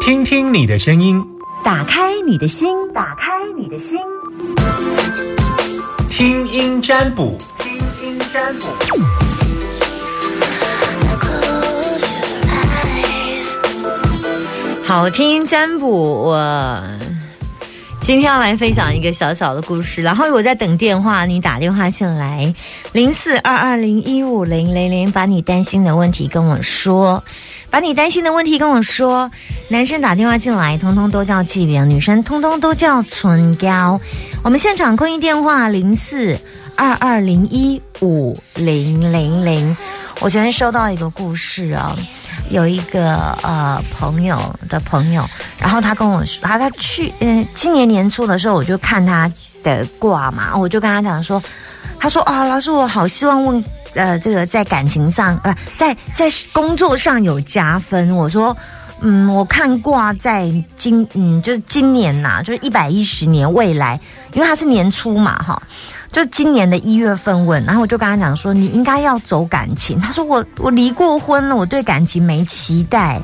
听听你的声音，打开你的心，打开你的心，听音占卜，听音占卜。好听占卜，我今天要来分享一个小小的故事，然后我在等电话，你打电话进来，零四二二零一五零零零，把你担心的问题跟我说。把你担心的问题跟我说。男生打电话进来，通通都叫纪元；女生通通都叫唇膏。我们现场空音电话零四二二零一五零零零。我昨天收到一个故事啊，有一个呃朋友的朋友，然后他跟我说，他他去嗯今年年初的时候，我就看他的卦嘛，我就跟他讲说，他说啊，老师，我好希望问。呃，这个在感情上，呃，在在工作上有加分。我说，嗯，我看卦在今，嗯，就是今年呐，就是一百一十年未来，因为他是年初嘛，哈，就今年的一月份问，然后我就跟他讲说，你应该要走感情。他说我我离过婚了，我对感情没期待。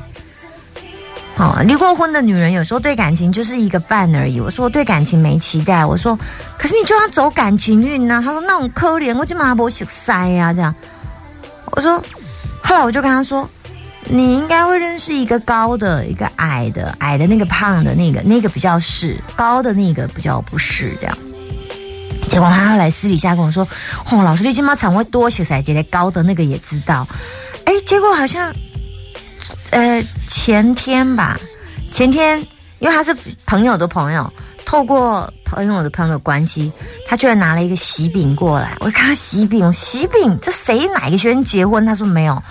好，离过婚的女人有时候对感情就是一个伴而已。我说我对感情没期待。我说，可是你就要走感情运呢？他说那种可怜，我就马不洗塞呀，这样。我说，后来我就跟他说，你应该会认识一个高的，一个矮的，矮的那个胖的那个，那个比较是高的那个比较不是这样。结果他后来私底下跟我说，哦，老师你今妈肠胃多洗塞，觉得高的那个也知道。哎，结果好像。呃，前天吧，前天，因为他是朋友的朋友，透过朋友的朋友关系，他居然拿了一个喜饼过来。我看他喜饼，喜饼，这谁哪个学生结婚？他说没有，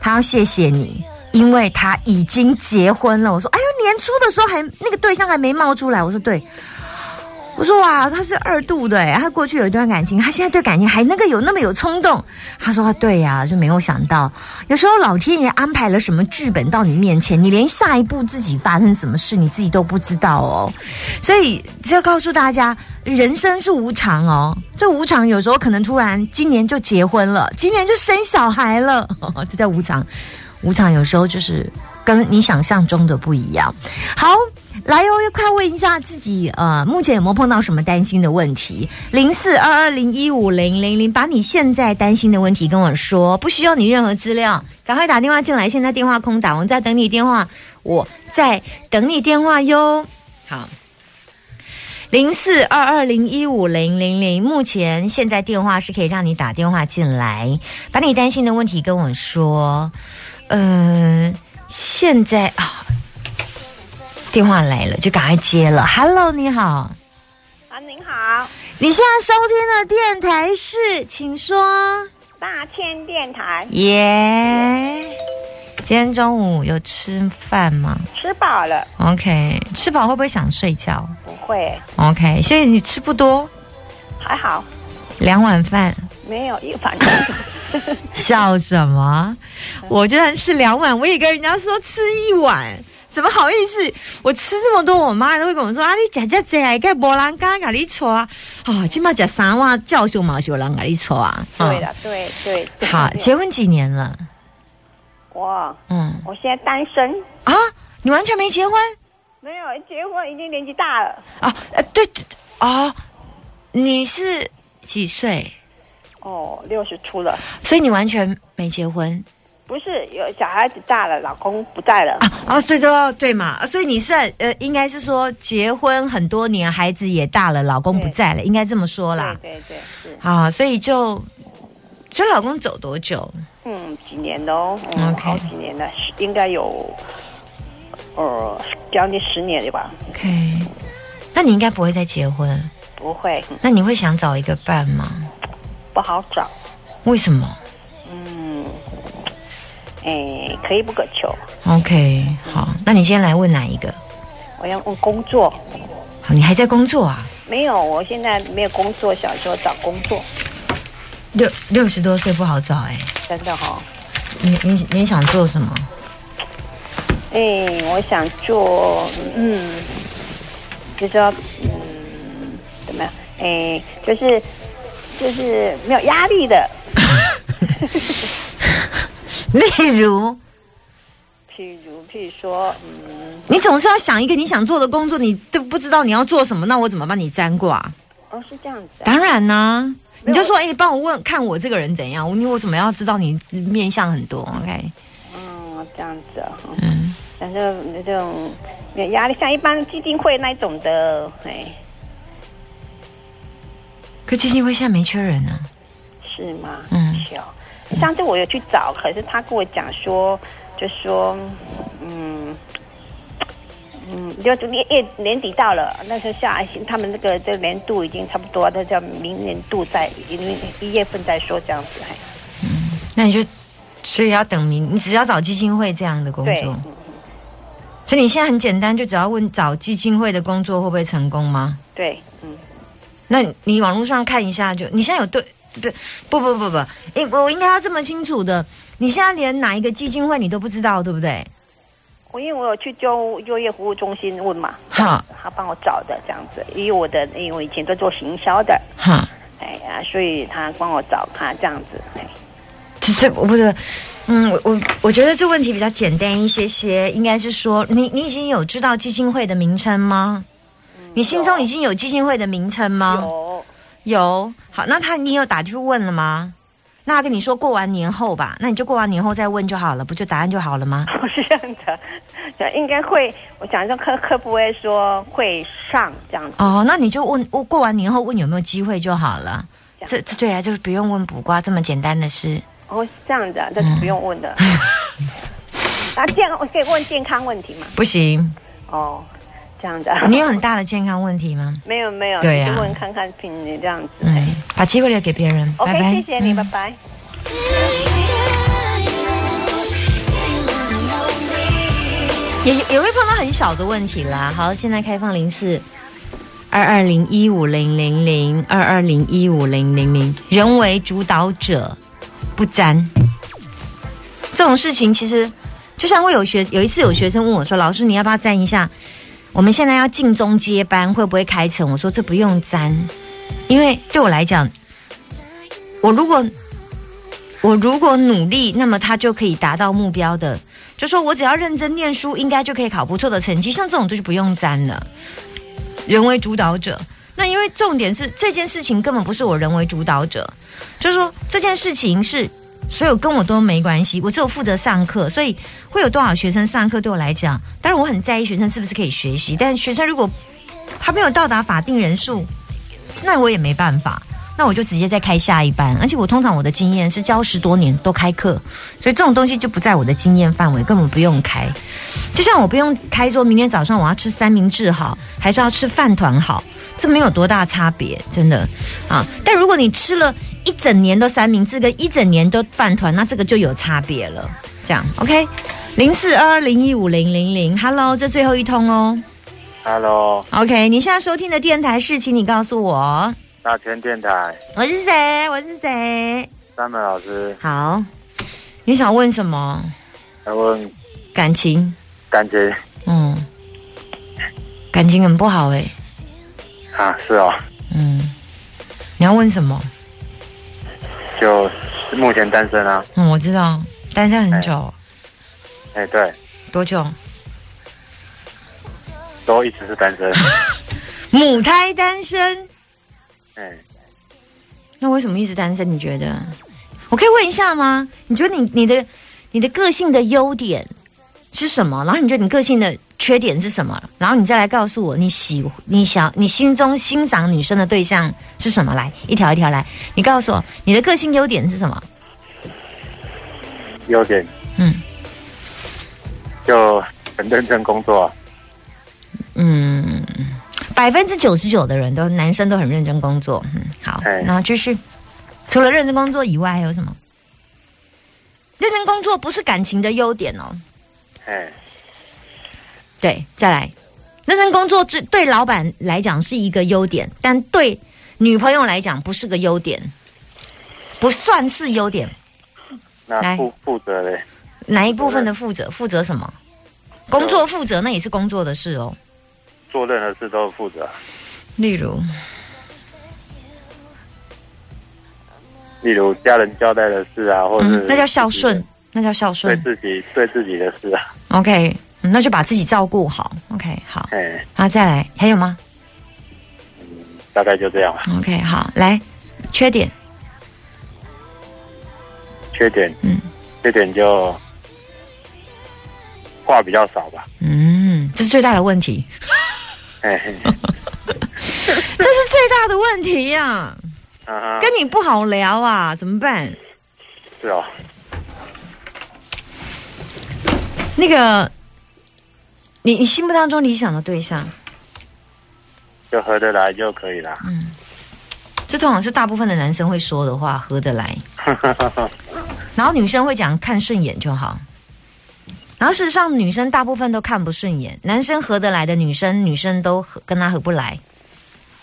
他要谢谢你，因为他已经结婚了。我说，哎呦，年初的时候还那个对象还没冒出来。我说对。我说哇，他是二度的，他过去有一段感情，他现在对感情还那个有那么有冲动。他说对呀，就没有想到，有时候老天爷安排了什么剧本到你面前，你连下一步自己发生什么事你自己都不知道哦。所以要告诉大家，人生是无常哦，这无常有时候可能突然今年就结婚了，今年就生小孩了，这叫无常。无常有时候就是跟你想象中的不一样。好。来哟，快问一下自己，呃，目前有没有碰到什么担心的问题？零四二二零一五零零零，把你现在担心的问题跟我说，不需要你任何资料，赶快打电话进来。现在电话空打，我在等你电话，我在等你电话哟。好，零四二二零一五零零零，目前现在电话是可以让你打电话进来，把你担心的问题跟我说。嗯，现在啊。电话来了，就赶快接了。Hello，你好。啊，您好。你现在收听的电台是，请说。大千电台。耶。今天中午有吃饭吗？吃饱了。OK，吃饱会不会想睡觉？不会。OK，所以你吃不多。还好。两碗饭。没有一碗。笑什么？我居然吃两碗，我也跟人家说吃一碗。怎么好意思？我吃这么多，我妈都会跟我说：“啊，你吃这这，该无人敢跟你错啊！啊，起码吃三碗，叫熊毛熊人跟你错啊！”对的，对对。好，结婚几年了？我，嗯，我现在单身啊。你完全没结婚？没有结婚，已经年纪大了啊。呃，对对啊，你是几岁？哦，六十出了。所以你完全没结婚。不是有小孩子大了，老公不在了啊啊，所以都对嘛，所以你算呃，应该是说结婚很多年，孩子也大了，老公不在了，应该这么说啦。对对对啊，所以就，所以老公走多久？嗯，几年喽，嗯，好几年了，应该有，呃，将近十年了吧。OK，那你应该不会再结婚？不会。那你会想找一个伴吗？不好找。为什么？哎，可以不可求。OK，好，那你先来问哪一个？我要问工作。好，你还在工作啊？没有，我现在没有工作，想说找工作。六六十多岁不好找哎，真的哈。你你你想做什么？哎，我想做，嗯，就说，嗯，怎么样？哎，就是就是没有压力的。例如，譬如譬如说，嗯，你总是要想一个你想做的工作，你都不知道你要做什么，那我怎么帮你占卦？哦，是这样子、啊。当然啦、没有你就说，哎、帮我问看我这个人怎样？你我怎么要知道你面相很多？OK，嗯，这样子啊。嗯嗯，反正这种有压力，像一般基金会那一种的，哎，可基金会现在没缺人呢、是吗？嗯。上次我有去找，可是他跟我讲说，就说，嗯。嗯，就年年年底到了，那时候下他们那个这个年度已经差不多，那叫明年度在因为一月份再说这样子，嗯，那你就所以要等明，你只要找基金会这样的工对，作嗯，所以你现在很简单，就只要问找基金会的工作会不会成功吗？对，嗯，那你网络上看一下就，你现在有对不不不不不，诶，我应该要这么清楚的，你现在连哪一个基金会你都不知道，对不对？我因为我有去就就业服务中心问嘛，哈他帮我找的这样子，因为我的因为我以前都做行销的，哈，哎呀，所以他帮我找他这样子，哎，其实我不是，嗯，我我我觉得这问题比较简单一些些，应该是说，你你已经有知道基金会的名称吗？你心中已经有基金会的名称吗？有，有。好，那他你有打去问了吗？那他跟你说过完年后吧，那你就过完年后再问就好了，不就答案就好了吗？是这样的，应该会，我想说科科不会说会上这样子，哦，那你就问，我过完年后问有没有机会就好了。这这这对啊，就是不用问卜卦这么简单的事。哦是这样的，这是不用问的。啊，健我可以问健康问题吗？不行，哦，这样的，你有很大的健康问题吗？没有没有，对呀问看看凭你这样子。嗯哎，把机会留给别人。OK，拜拜。谢谢你，嗯拜拜。也也会碰到很小的问题啦。好，现在开放零四二二零一五零零零二二零一五零零零，人为主导者不沾。这种事情其实就像会有学有一次有学生问我说：“老师，你要不要沾一下？我们现在要进中接班，会不会开成？”我说：“这不用沾，因为对我来讲，我如果我如果努力，那么他就可以达到目标的。就说我只要认真念书，应该就可以考不错的成绩。像这种就是不用沾了，人为主导者。那因为重点是这件事情根本不是我人为主导者，就是说这件事情是所有跟我都没关系，我只有负责上课，所以会有多少学生上课对我来讲，当然我很在意学生是不是可以学习，但学生如果他没有到达法定人数，那我也没办法。那我就直接再开下一班，而且我通常我的经验是教十多年都开课，所以这种东西就不在我的经验范围，根本不用开。就像我不用开说明天早上我要吃三明治好，还是要吃饭团好，这没有多大差别，真的啊。但如果你吃了一整年都三明治跟一整年都饭团，那这个就有差别了。这样 OK，零四二二零一五零零零，Hello，这最后一通哦。Hello，OK，你现在收听的电台是，请你告诉我，大千电台，我是谁？我是谁？三本老师好，你想问什么？要问感情？感情嗯，感情很不好哎、啊，是哦，嗯，你要问什么？就目前单身啊，嗯，我知道，单身很久，哎、对，多久？都一直是单身，母胎单身，哎、那为什么一直单身？你觉得？我可以问一下吗？你觉得你你的你的个性的优点是什么？然后你觉得你个性的缺点是什么？然后你再来告诉我你喜你想你心中欣赏女生的对象是什么？来，一条一条来，你告诉我你的个性优点是什么？优点嗯就很认真工作，嗯，百分之九十九的人都男生都很认真工作。嗯，好，哎然后继续。除了认真工作以外，还有什么？认真工作不是感情的优点哦。哎、对，再来，认真工作这对老板来讲是一个优点，但对女朋友来讲不是个优点，不算是优点。来那负负责嘞哪一部分的负责？负责什么？工作负责那也是工作的事哦。做任何事都负责，例如，例如家人交代的事啊，或者、嗯，那叫孝顺，。那叫孝顺对顺。自己对自己的事啊，OK，嗯那就把自己照顾好。OK，好，哎，好，再来，还有吗大概就这样吧。？OK，好，来，缺点，缺点，嗯缺点就话比较少吧。嗯，这是最大的问题，哎嘿，这是最大的问题呀、啊哈，跟你不好聊啊，怎么办？是哦，那个，你你心目当中理想的对象，就合得来就可以了。嗯。这通常是大部分的男生会说的话，合得来。然后女生会讲看顺眼就好。然后事实上，女生大部分都看不顺眼，男生合得来的女生，女生都合跟他合不来。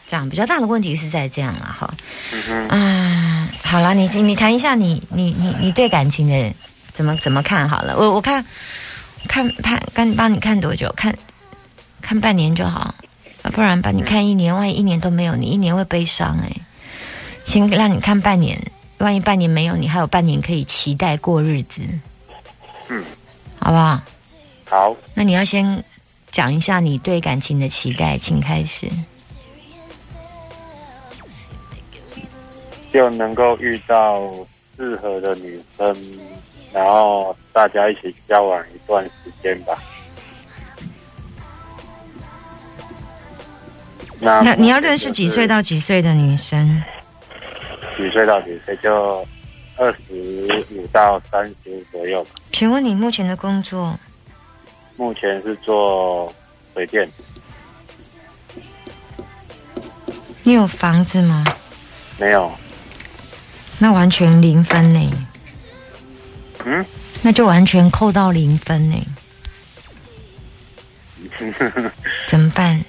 这样比较大的问题是在这样啊，哈。啊，好了，你你谈一下你你你你对感情的怎么怎么看好了？我我看看看看帮你看多久？看看半年就好，啊，不然把你看一年，万一一年都没有你，一年会悲伤哎、先让你看半年，万一半年没有你，还有半年可以期待过日子，嗯，好不好？好，那你要先讲一下你对感情的期待，请开始。就能够遇到适合的女生，然后大家一起交往一段时间吧。那那你要认识几岁到几岁的女生？几岁到几岁？就二十五到三十五左右吧。请问你目前的工作？目前是做水电，你有房子吗？没有。那完全零分呢，嗯，那就完全扣到零分呢，怎么办？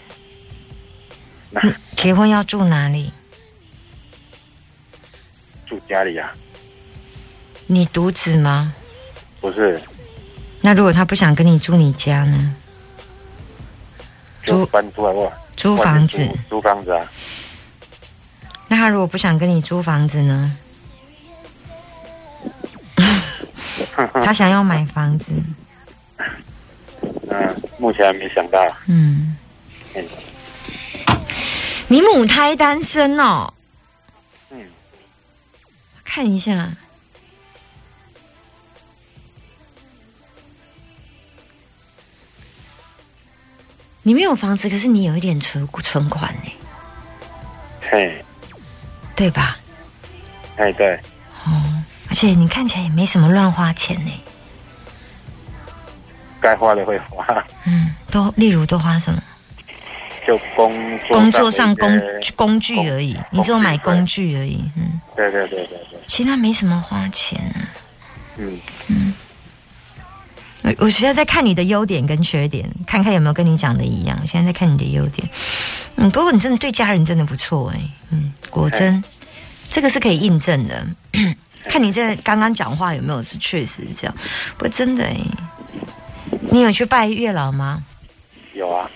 那结婚要住哪里？住家里啊？你独子吗？不是，那如果他不想跟你住你家呢？租搬出来外租房子租？租房子啊？那他如果不想跟你租房子呢？他想要买房子，嗯，目前还没想到。嗯。嗯，你母胎单身哦，嗯，看一下。你没有房子，可是你有一点存存款呢，嘿，对吧？哎，对，且你看起来也没什么乱花钱呢。该花的会花，嗯，都例如都花什么？就工作工作上工工具而已，你只有买工具而已。嗯，对对对对对，其他没什么花钱啊。嗯，我我现在在看你的优点跟缺点，看看有没有跟你讲的一样。现在在看你的优点，嗯，不过你真的对家人真的不错哎，嗯，果真，这个是可以印证的。看你这刚刚讲话有没有是确实是这样？不真的哎，你有去拜月老吗？有啊，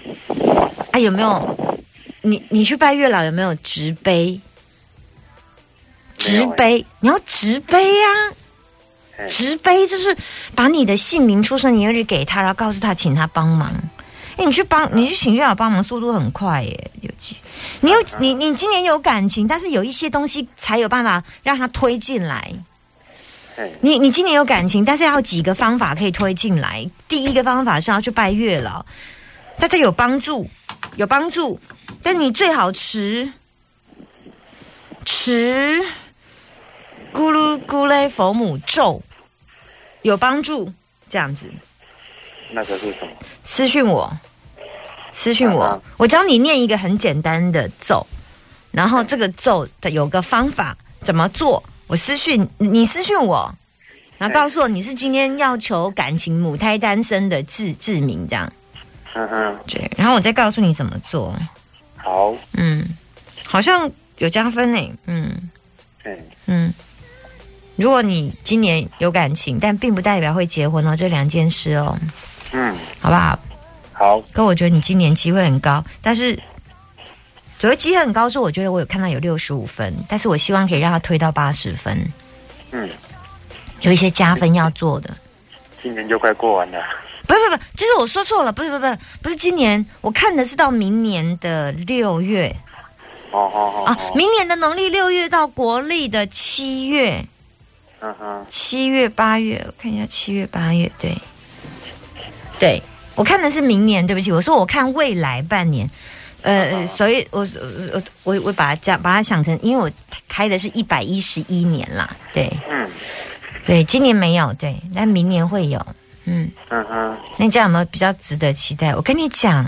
啊，有没有？你你去拜月老有没有直碑？没有欸直碑，你要直碑呀、嘿直碑就是把你的姓名、出生年月日给他，然后告诉他，请他帮忙。哎，你去帮，你去请月老帮忙，速度很快耶。有几，你有你你今年有感情，但是有一些东西才有办法让他推进来。嘿，你你今年有感情，但是要有几个方法可以推进来。第一个方法是要去拜月老，大家有帮助，有帮助。但你最好持持咕噜咕嘞佛母咒，有帮助。这样子那个是什么？私讯我，私讯我，啊我教你念一个很简单的咒，然后这个咒的有个方法怎么做，我私讯你私讯我，然后告诉我你是今天要求感情母胎单身的志志明这样，嗯哼，对，然后我再告诉你怎么做，好，嗯，好像有加分呢，嗯。嘿，嗯。如果你今年有感情，但并不代表会结婚哦，这两件事哦，嗯，好不好？好，可我觉得你今年机会很高，但是所谓机会很高，是我觉得我有看到有六十五分，但是我希望可以让他推到八十分。嗯，有一些加分要做的。今年就快过完了。不是不是不是，其实我说错了，不是不是不是不是今年，我看的是到明年的六月哦哦哦啊，哦，明年的农历六月到国历的七月，嗯哼，七月八月，我看一下七月八月，对，对我看的是明年，对不起，我说我看未来半年，呃，呃所以我我我我把它讲把它想成，因为我开的是一百一十一年啦，对。嗯。对，今年没有，对，但明年会有，嗯。嗯哼，那你这样有没有比较值得期待？我跟你讲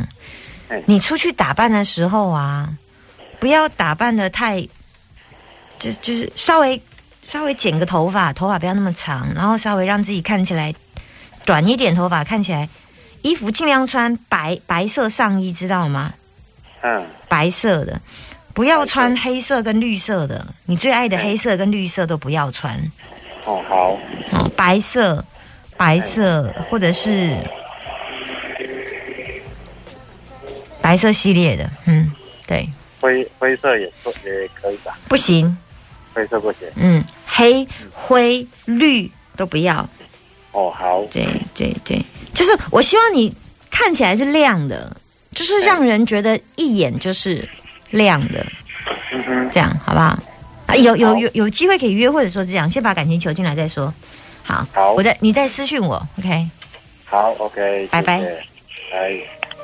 哎，你出去打扮的时候啊，不要打扮的太，就就是稍微稍微剪个头发，头发不要那么长，然后稍微让自己看起来短一点，头发看起来，衣服尽量穿白白色上衣，知道吗？嗯白色的，不要穿黑色跟绿色的，你最爱的黑色跟绿色都不要穿。哦好，哦，白色、白色或者是白色系列的，嗯，对，灰灰色也做也可以吧？不行，灰色不行。嗯，黑、灰、绿都不要，哦好，对对对，就是我希望你看起来是亮的，就是让人觉得一眼就是亮的，这样好不好？啊，有有有有机会可以约，会的时候这样，先把感情求进来再说。好，好我再你再私讯我，OK。好，OK，拜拜谢谢拜。